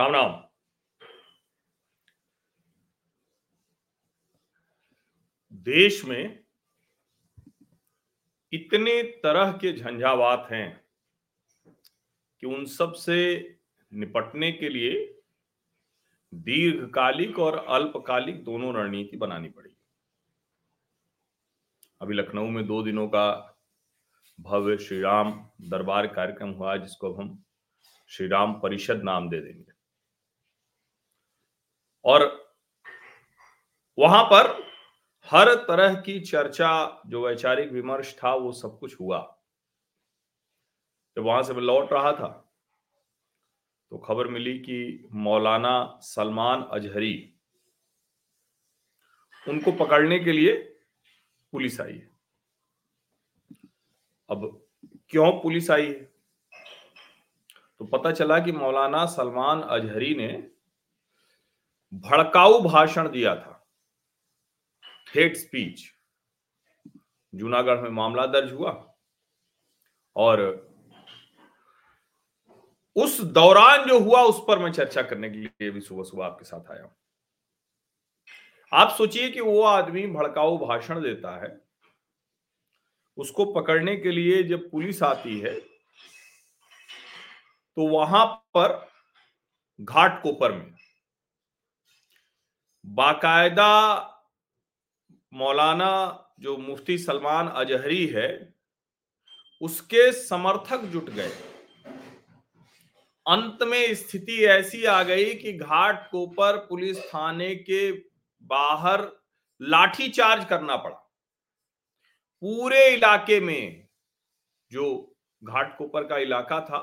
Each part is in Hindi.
राम राम। देश में इतने तरह के झंझावात हैं कि उन सबसे निपटने के लिए दीर्घकालिक और अल्पकालिक दोनों रणनीति बनानी पड़ी। अभी लखनऊ में दो दिनों का भव्य श्री राम दरबार कार्यक्रम हुआ, जिसको अब हम श्री राम परिषद नाम दे देंगे। और वहाँ पर हर तरह की चर्चा, जो वैचारिक विमर्श था, वो सब कुछ हुआ। जब वहाँ से मैं लौट रहा था तो खबर मिली कि मौलाना सलमान अजहरी उनको पकड़ने के लिए पुलिस आई है। अब क्यों पुलिस आई है? तो पता चला कि मौलाना सलमान अजहरी ने भड़काऊ भाषण दिया था। हेट स्पीच जूनागढ़ में मामला दर्ज हुआ और उस दौरान जो हुआ, उस पर मैं चर्चा करने के लिए भी सुबह सुबह आपके साथ आया हूँ। आप सोचिए कि वो आदमी भड़काऊ भाषण देता है। उसको पकड़ने के लिए जब पुलिस आती है तो वहाँ पर घाट कोपर में बाकायदा मौलाना जो मुफ्ती सलमान अजहरी है, उसके समर्थक जुट गए। अंत में स्थिति ऐसी आ गई कि घाट कोपर पुलिस थाने के बाहर लाठी चार्ज करना पड़ा। पूरे इलाके में जो घाट कोपर का इलाका था,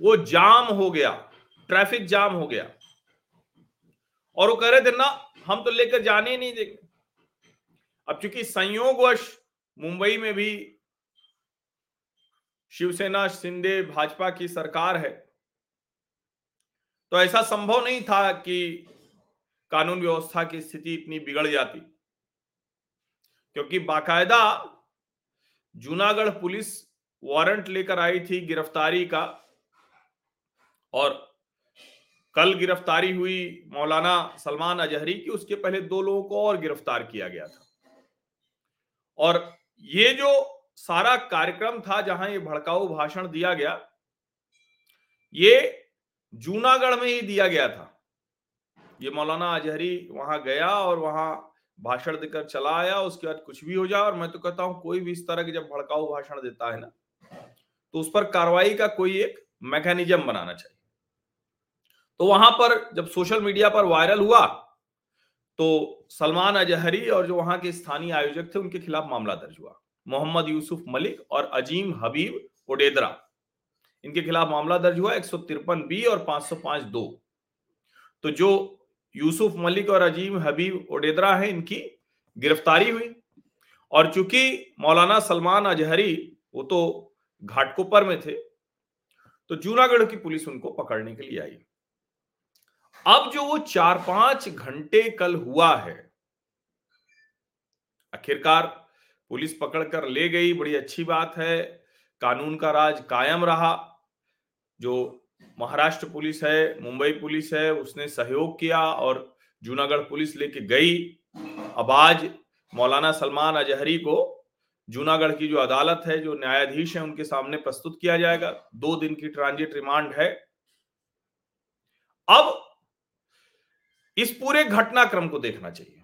वो जाम हो गया, ट्रैफ़िक जाम हो गया। और वो कह रहे थे, ना, हम तो लेकर जाने नहीं देंगे। अब चूँकि संयोगवश मुंबई में भी शिवसेना, शिंदे, भाजपा की सरकार है तो ऐसा संभव नहीं था कि कानून व्यवस्था की स्थिति इतनी बिगड़ जाती। क्योंकि बाकायदा जूनागढ़ पुलिस वारंट लेकर आई थी गिरफ्तारी का, और कल गिरफ्तारी हुई मौलाना सलमान अजहरी की, उसके पहले दो लोगों को और गिरफ़्तार किया गया था। और ये जो सारा कार्यक्रम था जहाँ ये भड़काऊ भाषण दिया गया, ये जूनागढ़ में ही दिया गया था। ये मौलाना अजहरी वहाँ गया और वहाँ भाषण देकर चला आया, उसके बाद कुछ भी हो जाए, और मैं तो कहता हूँ कोई भी इस तरह के जब भड़काऊ भाषण देता है ना तो उस पर कार्रवाई का कोई एक मैकेनिज्म बनाना चाहिए। तो वहाँ पर जब सोशल मीडिया पर वायरल हुआ तो सलमान अजहरी और जो वहाँ के स्थानीय आयोजक थे, उनके खिलाफ मामला दर्ज हुआ। मोहम्मद यूसुफ मलिक और अजीम हबीब ओडेदरा। इनके खिलाफ मामला दर्ज हुआ एक सौ तिरपन बी और पाँच सौ पाँच दो। तो जो यूसुफ मलिक और अजीम हबीब ओडेदरा है, इनकी गिरफ्तारी हुई। और चूँकि मौलाना सलमान अजहरी, वो तो घाटकोपर में थे तो जूनागढ़ की पुलिस उनको पकड़ने के लिए आई। अब जो वो चार पाँच घंटे कल हुआ है, आखिरकार पुलिस पकड़कर ले गई, बड़ी अच्छी बात है। कानून का राज कायम रहा। जो महाराष्ट्र पुलिस है, मुंबई पुलिस है, उसने सहयोग किया और जूनागढ़ पुलिस लेके गई। अब आज मौलाना सलमान अजहरी को जूनागढ़ की जो अदालत है, जो न्यायाधीश है, उनके सामने प्रस्तुत किया जाएगा। दो दिन की ट्रांजिट रिमांड है। अब इस पूरे घटनाक्रम को देखना चाहिए।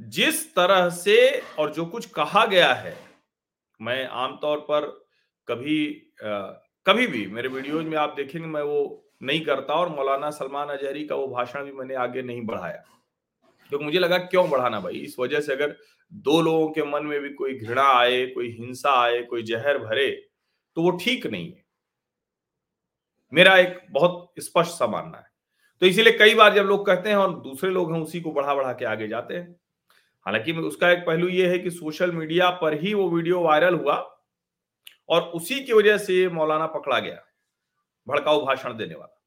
जिस तरह से और जो कुछ कहा गया है मैं आमतौर पर कभी आ, कभी भी मेरे वीडियोज़ में आप देखेंगे मैं वो नहीं करता और मौलाना सलमान अजहरी का वो भाषण भी मैंने आगे नहीं बढ़ाया। क्योंकि तो मुझे लगा क्यों बढ़ाना भाई? इस वजह से अगर दो लोगों के मन में भी कोई घृणा आए कोई हिंसा आए कोई जहर भरे तो वो ठीक नहीं है। मेरा एक बहुत स्पष्ट सा मानना है। तो इसीलिए कई बार जब लोग कहते हैं और दूसरे लोग हैं, उसी को बढ़ा बढ़ा के आगे जाते हैं। हालाँकि उसका एक पहलू ये है कि सोशल मीडिया पर ही वो वीडियो वायरल हुआ और उसी की वजह से मौलाना पकड़ा गया, भड़काऊ भाषण देने वाला।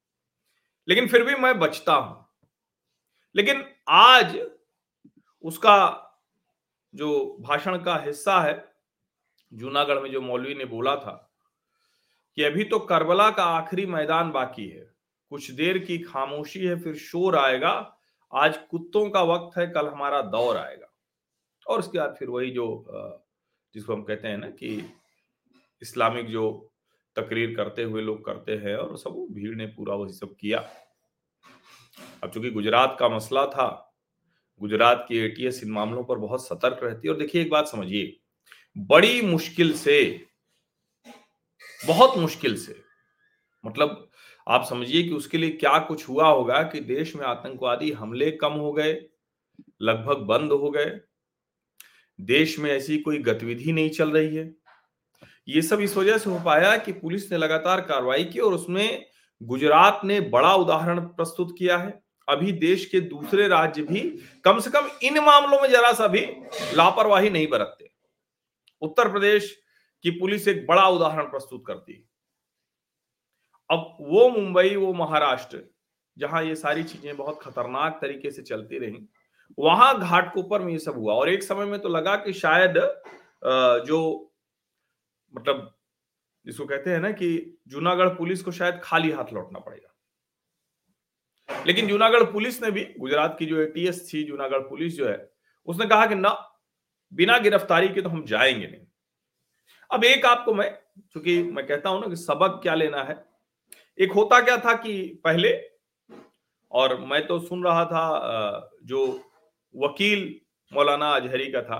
लेकिन फिर भी मैं बचता हूँ। लेकिन आज उसका जो भाषण का हिस्सा है, जूनागढ़ में जो मौलवी ने बोला था कि अभी तो करबला का आखिरी मैदान बाकी है। कुछ देर की खामोशी है, फिर शोर आएगा, आज कुत्तों का वक्त है, कल हमारा दौर आएगा। और उसके बाद फिर वही जो जिसको हम कहते हैं ना कि इस्लामिक जो तकरीर करते हुए लोग करते हैं और सब भीड़ ने पूरा वही सब किया। अब चूँकि गुजरात का मसला था, गुजरात की एटीएस इन मामलों पर बहुत सतर्क रहती है। और देखिए, एक बात समझिए, बड़ी मुश्किल से, बहुत मुश्किल से मतलब आप समझिए कि उसके लिए क्या कुछ हुआ होगा कि देश में आतंकवादी हमले कम हो गए, लगभग बंद हो गए। देश में ऐसी कोई गतिविधि नहीं चल रही है। ये सब इस वजह से हो पाया कि पुलिस ने लगातार कार्रवाई की और उसमें गुजरात ने बड़ा उदाहरण प्रस्तुत किया है। अभी देश के दूसरे राज्य भी कम से कम इन मामलों में जरा सा भी लापरवाही नहीं बरतते। उत्तर प्रदेश की पुलिस एक बड़ा उदाहरण प्रस्तुत करती है। अब वो मुंबई, वो महाराष्ट्र, जहाँ ये सारी चीज़ें बहुत खतरनाक तरीके से चलती रही, वहाँ घाटकोपर में ये सब हुआ। और एक समय में तो लगा कि शायद जो मतलब जिसको कहते हैं ना कि जूनागढ़ पुलिस को शायद खाली हाथ लौटना पड़ेगा। लेकिन जूनागढ़ पुलिस ने भी, गुजरात की जो एटीएस थी, जूनागढ़ पुलिस जो है, उसने कहा कि ना, बिना गिरफ्तारी के तो हम जाएँगे नहीं। अब एक आपको मैं, चूँकि मैं कहता हूँ ना कि सबक क्या लेना है एक होता क्या था कि पहले, और मैं तो सुन रहा था जो वकील मौलाना अजहरी का था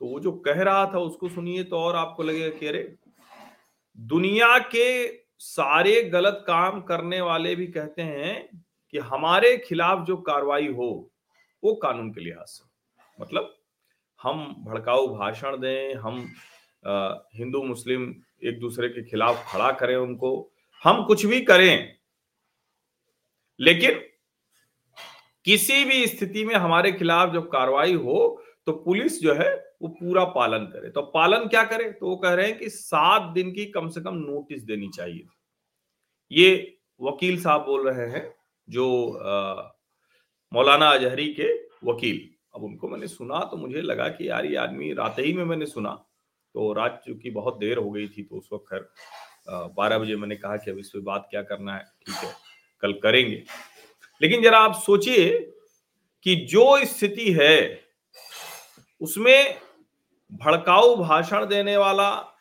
तो वो जो कह रहा था उसको सुनिए तो और आपको लगेगा कि अरे, दुनिया के सारे गलत काम करने वाले भी कहते हैं कि हमारे खिलाफ जो कार्रवाई हो, वो कानून के लिहाज से मतलब हम भड़काऊ भाषण दें, हम हिंदू, मुस्लिम एक दूसरे के खिलाफ खड़ा करें उनको हम कुछ भी करें लेकिन किसी भी स्थिति में हमारे खिलाफ जब कार्रवाई हो तो पुलिस जो है वो पूरा पालन करे। तो पालन क्या करे? तो वो कह रहे हैं कि सात दिन की कम से कम नोटिस देनी चाहिए। ये वकील साहब बोल रहे हैं जो आ, मौलाना अजहरी के वकील। अब उनको मैंने सुना तो मुझे लगा कि यार ये आदमी रात ही में मैंने सुना। तो रात चूँकि बहुत देर हो गई थी तो उस वक्त खैर बारह बजे मैंने कहा कि अब इस पर बात क्या करना है? ठीक है, कल करेंगे। लेकिन जरा आप सोचिए कि जो स्थिति है, उसमें भड़काऊ भाषण देने वाला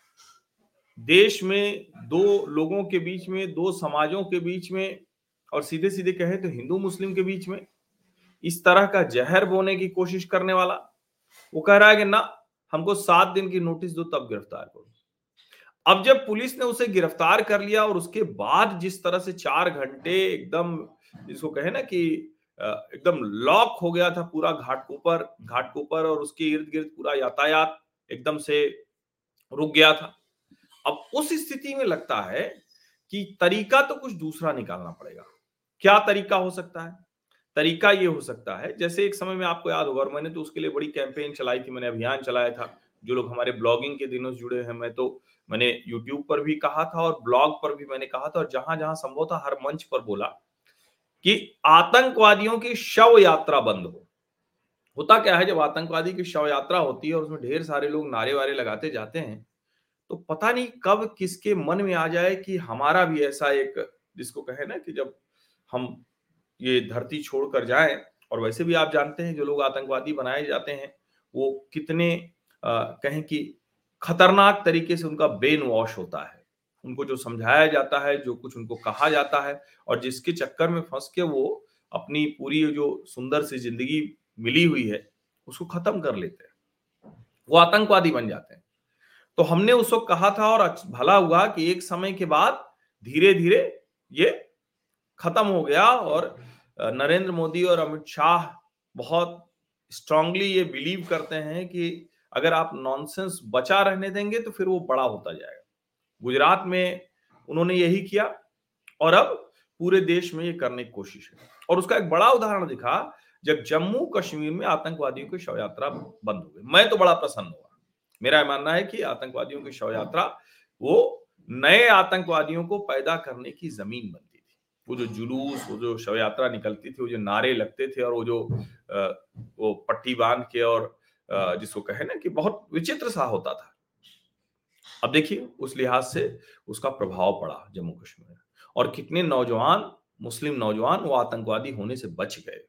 देश में, दो लोगों के बीच में, दो समाजों के बीच में, और सीधे सीधे कहे तो हिंदू मुस्लिम के बीच में, इस तरह का जहर बोने की कोशिश करने वाला, वो कह रहा है कि ना, हमको सात दिन की नोटिस दो, तब गिरफ़्तार करो। अब जब पुलिस ने उसे गिरफ़्तार कर लिया और उसके बाद जिस तरह से चार घंटे एकदम जिसको कहे ना कि एकदम लॉक हो गया था पूरा घाटकोपर घाटकोपर और उसके इर्द गिर्द पूरा यातायात एकदम से रुक गया था। अब उस स्थिति में लगता है कि तरीका तो कुछ दूसरा निकालना पड़ेगा। क्या तरीका हो सकता है? तरीका ये हो सकता है, जैसे एक समय में आपको याद होगा और मैंने तो उसके लिए बड़ी कैंपेन चलाई थी, मैंने अभियान चलाया था। जो लोग हमारे ब्लॉगिंग के दिनों से जुड़े हैं, मैं तो मैंने यूट्यूब पर भी कहा था और ब्लॉग पर भी मैंने कहा था और जहाँ जहाँ संभव था हर मंच पर बोला कि आतंकवादियों की शव यात्रा बंद हो। होता क्या है जब आतंकवादी की शव यात्रा होती है और उसमें ढेर सारे लोग नारे वारे लगाते जाते हैं तो पता नहीं कब किसके मन में आ जाए कि हमारा भी ऐसा एक जिसको कहे ना कि जब हम ये धरती छोड़कर जाएँ और वैसे भी आप जानते हैं जो लोग आतंकवादी बनाए जाते हैं वो कितने आ, कहें कि खतरनाक तरीके से उनका ब्रेन वॉश होता है। उनको जो समझाया जाता है, जो कुछ उनको कहा जाता है और जिसके चक्कर में फंस के वो अपनी पूरी जो सुंदर सी ज़िंदगी मिली हुई है, उसको खत्म कर लेते हैं। वो आतंकवादी बन जाते हैं। तो हमने उस वक्त कहा था और भला हुआ कि एक समय के बाद धीरे धीरे ये खत्म हो गया और नरेंद्र मोदी और अमित शाह बहुत स्ट्रांगली ये बिलीव करते हैं कि अगर आप नॉनसेंस बचा रहने देंगे तो फिर वो बड़ा होता जाएगा। गुजरात में उन्होंने यही किया, और अब पूरे देश में ये करने की कोशिश है। और उसका एक बड़ा उदाहरण दिखा, जब जम्मू कश्मीर में आतंकवादियों की शव यात्रा बंद हो गई। मैं तो बड़ा प्रसन्न हुआ। मेरा मानना है कि आतंकवादियों की शव यात्रा वो नए आतंकवादियों को पैदा करने की ज़मीन बनती थी। वो जो जुलूस, वो जो शव यात्रा निकलती थी, वो जो नारे लगते थे, और वो जो वो पट्टी बाँध के और जिसको कहे ना कि बहुत विचित्र सा होता था। अब देखिए, उस लिहाज से उसका प्रभाव पड़ा जम्मू कश्मीर और कितने नौजवान, मुस्लिम नौजवान वो आतंकवादी होने से बच गए,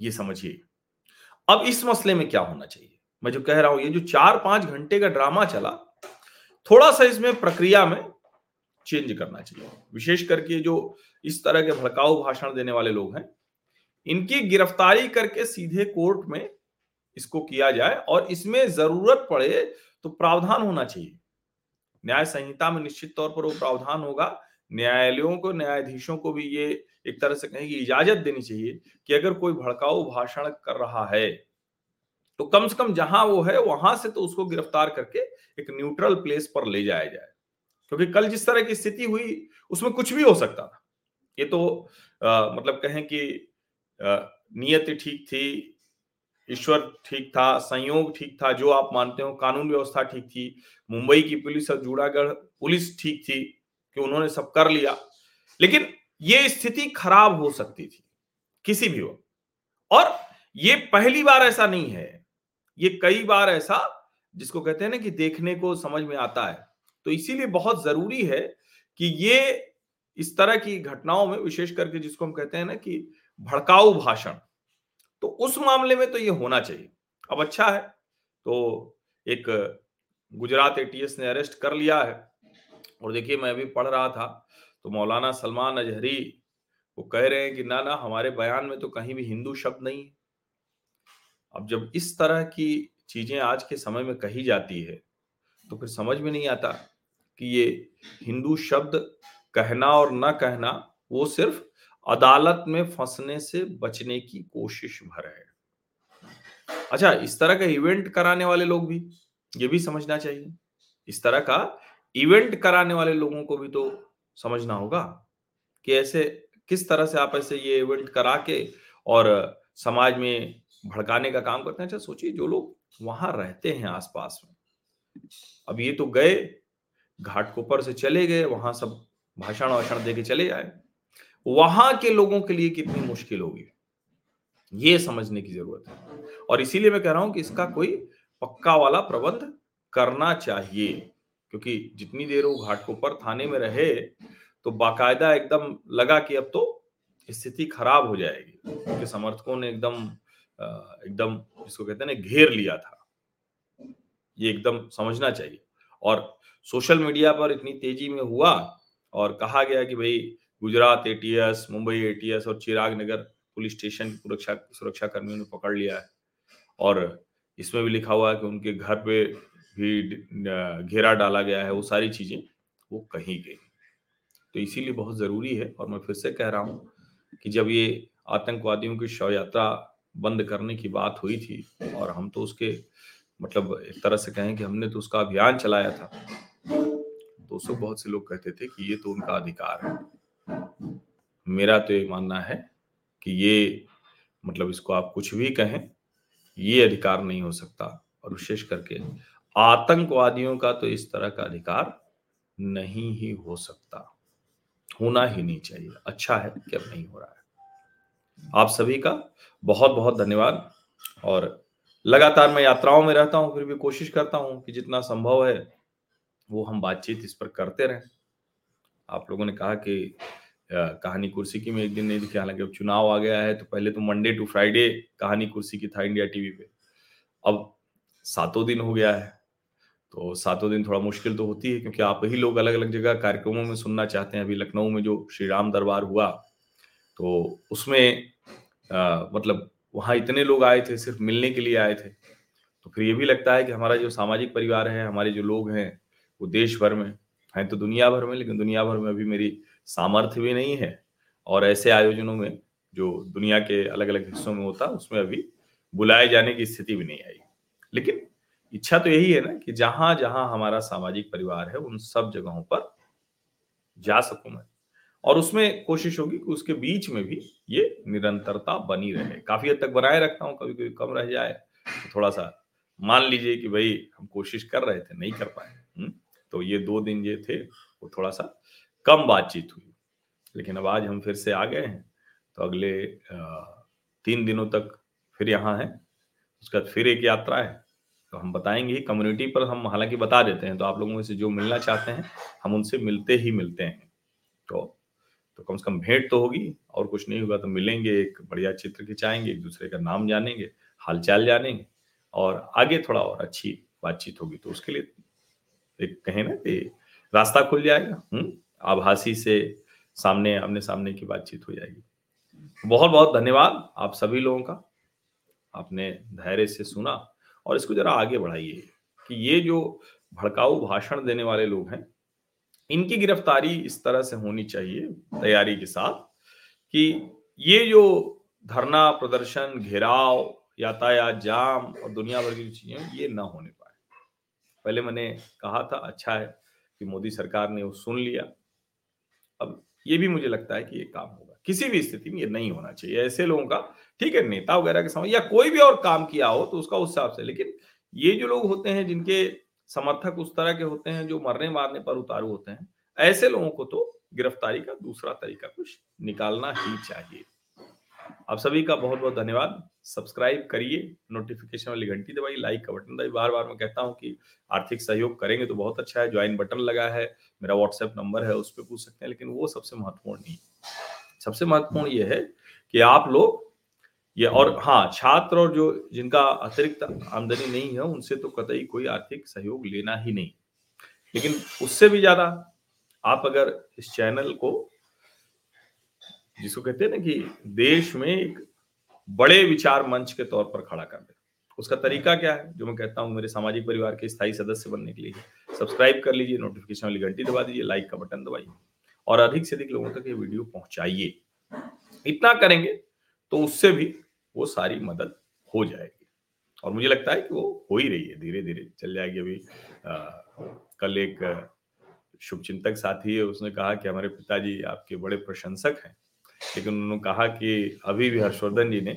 ये समझिए। अब इस मसले में क्या होना चाहिए? मैं जो कह रहा हूँ, ये जो चार पाँच घंटे का ड्रामा चला, थोड़ा सा इसमें प्रक्रिया में चेंज करना चाहिए। विशेष करके जो इस तरह के भड़काऊ भाषण देने वाले लोग हैं, इनकी गिरफ्तारी करके सीधे कोर्ट में इसको किया जाए और इसमें ज़रूरत पड़े तो प्रावधान होना चाहिए। न्याय संहिता में निश्चित तौर पर वो प्रावधान होगा। न्यायालयों को न्यायाधीशों को भी ये एक तरह से कहें कि इजाज़त देनी चाहिए कि अगर कोई भड़काऊ भाषण कर रहा है तो कम से कम जहाँ वो है वहाँ से तो उसको गिरफ़्तार करके एक न्यूट्रल प्लेस पर ले जाया जाए। क्योंकि कल जिस तरह की स्थिति हुई उसमें कुछ भी हो सकता था। ये तो आ, मतलब कहें कि नियत ठीक थी ईश्वर ठीक था, संयोग ठीक था, जो आप मानते हो, कानून व्यवस्था ठीक थी, मुंबई की पुलिस और जूनागढ़ पुलिस ठीक थी कि उन्होंने सब कर लिया। लेकिन ये स्थिति खराब हो सकती थी, किसी भी वक्त। और ये पहली बार ऐसा नहीं है। ये कई बार ऐसा, जिसको कहते हैं ना कि देखने को समझ में आता है। तो इसीलिए बहुत ज़रूरी है कि ये इस तरह की घटनाओं में, विशेष करके जिसको हम कहते हैं ना कि भड़काऊ भाषण तो उस मामले में तो ये होना चाहिए। अब अच्छा है तो एक गुजरात एटीएस ने अरेस्ट कर लिया है। और देखिए, मैं अभी पढ़ रहा था तो मौलाना सलमान अजहरी वो कह रहे हैं कि, ना ना, हमारे बयान में तो कहीं भी हिंदू शब्द नहीं है। अब जब इस तरह की चीज़ें आज के समय में कही जाती है तो फिर समझ में नहीं आता कि ये हिंदू शब्द कहना और न कहना वो सिर्फ़ अदालत में फंसने से बचने की कोशिश भर है। अच्छा इस तरह का इवेंट कराने वाले लोग भी, ये भी समझना चाहिए। इस तरह का इवेंट कराने वाले लोगों को भी तो समझना होगा कि ऐसे किस तरह से आप ऐसे ये इवेंट करा के और समाज में भड़काने का काम करते हैं। अच्छा सोचिए, जो लोग वहाँ रहते हैं आसपास में, अब ये तो गए घाटकोपर से चले गए, वहाँ सब भाषण वाषण दे के चले जाए वहाँ के लोगों के लिए कितनी मुश्किल होगी? ये समझने की ज़रूरत है। और इसीलिए मैं कह रहा हूँ कि इसका कोई पक्का वाला प्रबंध करना चाहिए, क्योंकि जितनी देर वो घाटकोपर थाने में रहे तो बाकायदा एकदम लगा कि अब तो स्थिति खराब हो जाएगी। क्योंकि समर्थकों ने एकदम एकदम जिसको कहते हैं ना, घेर लिया था। ये एकदम समझना चाहिए। और सोशल मीडिया पर इतनी तेज़ी में हुआ और कहा गया कि भाई गुजरात एटीएस मुंबई एटीएस और चिराग नगर पुलिस स्टेशन की सुरक्षा सुरक्षा कर्मियों ने पकड़ लिया है। और इसमें भी लिखा हुआ है कि उनके घर पे भी घेरा डाला गया है, वो सारी चीज़ें वो कहीं गई। तो इसीलिए बहुत ज़रूरी है और मैं फिर से कह रहा हूँ कि जब ये आतंकवादियों की शव यात्रा बंद करने की बात हुई थी और हम तो उसके मतलब एक तरह से कहें कि हमने तो उसका अभियान चलाया था तो उसको बहुत से लोग कहते थे कि ये तो उनका अधिकार है। मेरा तो ये मानना है कि ये मतलब इसको आप कुछ भी कहें, ये अधिकार नहीं हो सकता। और विशेष करके आतंकवादियों का तो इस तरह का अधिकार नहीं ही हो सकता। होना ही नहीं चाहिए। अच्छा है कि अब नहीं हो रहा है। आप सभी का बहुत बहुत धन्यवाद। और लगातार मैं यात्राओं में रहता हूँ, फिर भी कोशिश करता हूँ कि जितना संभव है, वो हम बातचीत इस पर करते रहें। आप लोगों ने कहा कि कहानी कुर्सी की मैं एक दिन नहीं दिखी। हालाँकि अब चुनाव आ गया है तो पहले तो मंडे टू फ्राइडे कहानी कुर्सी की था इंडिया टीवी पे। अब सातों दिन हो गया है तो सातों दिन थोड़ा मुश्किल तो होती है क्योंकि आप ही लोग अलग अलग जगह कार्यक्रमों में सुनना चाहते हैं। अभी लखनऊ में जो श्री राम दरबार हुआ तो उसमें आ, मतलब वहाँ इतने लोग आए थे सिर्फ़ मिलने के लिए आए थे। तो फिर ये भी लगता है कि हमारा जो सामाजिक परिवार है हमारे जो लोग हैं वो देश भर में हैं तो दुनिया भर में, लेकिन दुनिया भर में अभी मेरी सामर्थ्य भी नहीं है। और ऐसे आयोजनों में जो दुनिया के अलग अलग हिस्सों में होता, उसमें अभी बुलाए जाने की स्थिति भी नहीं आई। लेकिन इच्छा तो यही है ना कि जहाँ जहाँ हमारा सामाजिक परिवार है, उन सब जगहों पर जा सकूँ मैं। और उसमें कोशिश होगी कि उसके बीच में भी ये निरंतरता बनी रहे। काफ़ी हद तक बनाए रखता हूँ कभी कभी कम रह जाए तो थोड़ा सा मान लीजिए कि भाई हम कोशिश कर रहे थे, नहीं कर पाए। तो ये दो दिन ये थे, वो थोड़ा सा कम बातचीत हुई। लेकिन अब आज हम फिर से आ गए हैं तो अगले तीन दिनों तक फिर यहाँ है। उसके बाद फिर एक यात्रा है तो हम बताएँगे, कम्युनिटी पर हम हालाँकि बता देते हैं तो आप लोगों से जो मिलना चाहते हैं, हम उनसे मिलते ही मिलते हैं। तो तो कम से कम भेंट तो होगी, और कुछ नहीं होगा तो मिलेंगे, एक बढ़िया चित्र खिंचाएँगे, एक दूसरे का नाम जानेंगे, हालचाल जानेंगे, और आगे थोड़ा और अच्छी बातचीत होगी तो उसके लिए एक कहें ना कि रास्ता खुल जाएगा हम्म आभासी से सामने, आमने सामने की बातचीत हो जाएगी। बहुत बहुत धन्यवाद आप सभी लोगों का, आपने धैर्य से सुना और इसको जरा आगे बढ़ाइए कि ये जो भड़काऊ भाषण देने वाले लोग हैं, इनकी गिरफ्तारी इस तरह से होनी चाहिए तैयारी के साथ कि ये जो धरना प्रदर्शन, घेराव, यातायात जाम और दुनिया भर की चीज़ें, ये ना होने पाए। पहले मैंने कहा था अच्छा है कि मोदी सरकार ने वो सुन लिया। अब ये भी मुझे लगता है कि ये काम होगा। किसी भी स्थिति में ये नहीं होना चाहिए। ऐसे लोगों का, ठीक है, नेता वगैरह के समय या कोई भी और काम किया हो तो उसका उस हिसाब से, लेकिन ये जो लोग होते हैं जिनके समर्थक उस तरह के होते हैं जो मरने मारने पर उतारू होते हैं, ऐसे लोगों को तो गिरफ्तारी का दूसरा तरीका कुछ निकालना ही चाहिए। आप सभी का बहुत बहुत धन्यवाद। सब्सक्राइब करिए नोटिफिकेशन वाली घंटी दबाई लाइक का बटन दबाई बार बार मैं कहता हूँ कि आर्थिक सहयोग करेंगे तो बहुत अच्छा है। ज्वाइन बटन लगा है, मेरा व्हाट्सएप नंबर है, उस पर पूछ सकते हैं, लेकिन वो सबसे महत्वपूर्ण नहीं। सबसे महत्वपूर्ण ये है कि आप लोग, ये और हाँ छात्र और जो जिनका अतिरिक्त आमदनी नहीं है, उनसे तो कतई कोई आर्थिक सहयोग लेना ही नहीं। लेकिन उससे भी ज़्यादा आप अगर इस चैनल को जिसको कहते हैं ना कि देश में एक बड़े विचार मंच के तौर पर खड़ा कर दे। उसका तरीका क्या है? जो मैं कहता हूँ मेरे सामाजिक परिवार के स्थायी सदस्य बनने के लिए सब्सक्राइब कर लीजिए नोटिफिकेशन वाली घंटी दबा दीजिए लाइक का बटन दबाइए और अधिक से अधिक लोगों तक ये वीडियो पहुंचाइए। इतना करेंगे तो उससे भी वो सारी मदद हो जाएगी। और मुझे लगता है कि वो हो ही रही है धीरे धीरे चल जाएगी अभी। आ, कल एक शुभचिंतक साथी है उसने कहा कि हमारे पिताजी आपके बड़े प्रशंसक हैं। लेकिन उन्होंने कहा कि अभी भी हर्षवर्धन जी ने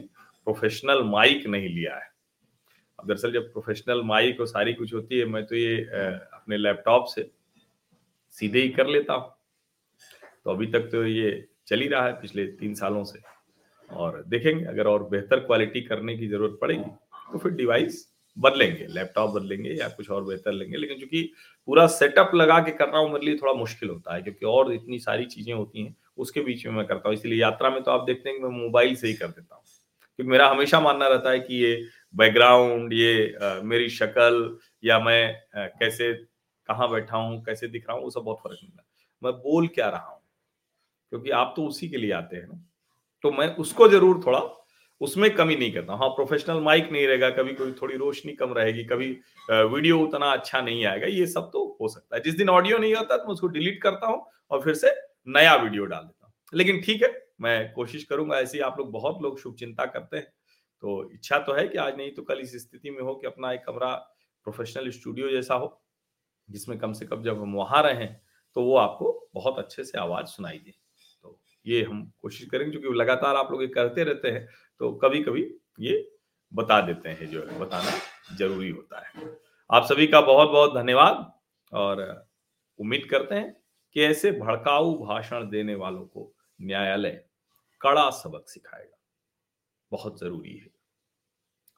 प्रोफेशनल माइक नहीं लिया है। अब दरअसल जब प्रोफेशनल माइक और सारी कुछ होती है, मैं तो ये अपने लैपटॉप से सीधे ही कर लेता हूँ। तो अभी तक तो ये चल ही रहा है पिछले तीन सालों से। और देखेंगे, अगर और बेहतर क्वालिटी करने की ज़रूरत पड़ेगी तो फिर डिवाइस बदलेंगे लैपटॉप बदलेंगे या कुछ और बेहतर लेंगे। लेकिन चूँकि पूरा सेटअप लगा के कर रहा हूँ, मेरे लिए थोड़ा मुश्किल होता है, क्योंकि और इतनी सारी चीज़ें होती हैं उसके बीच में मैं करता हूँ। इसलिए यात्रा में तो आप देखते हैं मैं मोबाइल से ही कर देता हूँ। क्योंकि मेरा हमेशा मानना रहता है कि ये बैकग्राउंड ये आ, मेरी शक्ल या मैं आ, कैसे कहाँ बैठा हूँ कैसे दिख रहा हूँ वो सब बहुत फ़र्क नहीं मैं बोल क्या रहा हूँ? क्योंकि आप तो उसी के लिए आते हैं ना। तो मैं उसको ज़रूर थोड़ा उसमें कमी नहीं करता हाँ। प्रोफेशनल माइक नहीं रहेगा कभी कोई थोड़ी रोशनी कम रहेगी कभी वीडियो उतना अच्छा नहीं आएगा ये सब तो हो सकता है। जिस दिन ऑडियो नहीं होता तो मैं उसको डिलीट करता हूँ और फिर से नया वीडियो डाल देता हूँ। लेकिन ठीक है, मैं कोशिश करूँगा ऐसे आप लोग बहुत लोग शुभ चिंता करते हैं तो इच्छा तो है कि आज नहीं तो कल इस स्थिति में हो कि अपना एक कमरा प्रोफेशनल स्टूडियो जैसा हो, जिसमें कम से कम जब हम वहाँ रहे तो वो आपको बहुत अच्छे से आवाज़ सुनाई दे। तो ये हम कोशिश करेंगे, क्योंकि लगातार आप लोग ये करते रहते हैं तो कभी कभी ये बता देते हैं, जो है बताना ज़रूरी होता है। आप सभी का बहुत बहुत धन्यवाद, और उम्मीद करते हैं कि ऐसे भड़काऊ भाषण देने वालों को न्यायालय कड़ा सबक सिखाएगा? बहुत ज़रूरी है।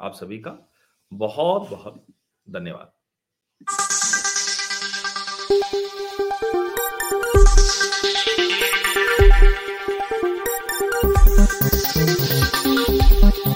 आप सभी का बहुत बहुत धन्यवाद।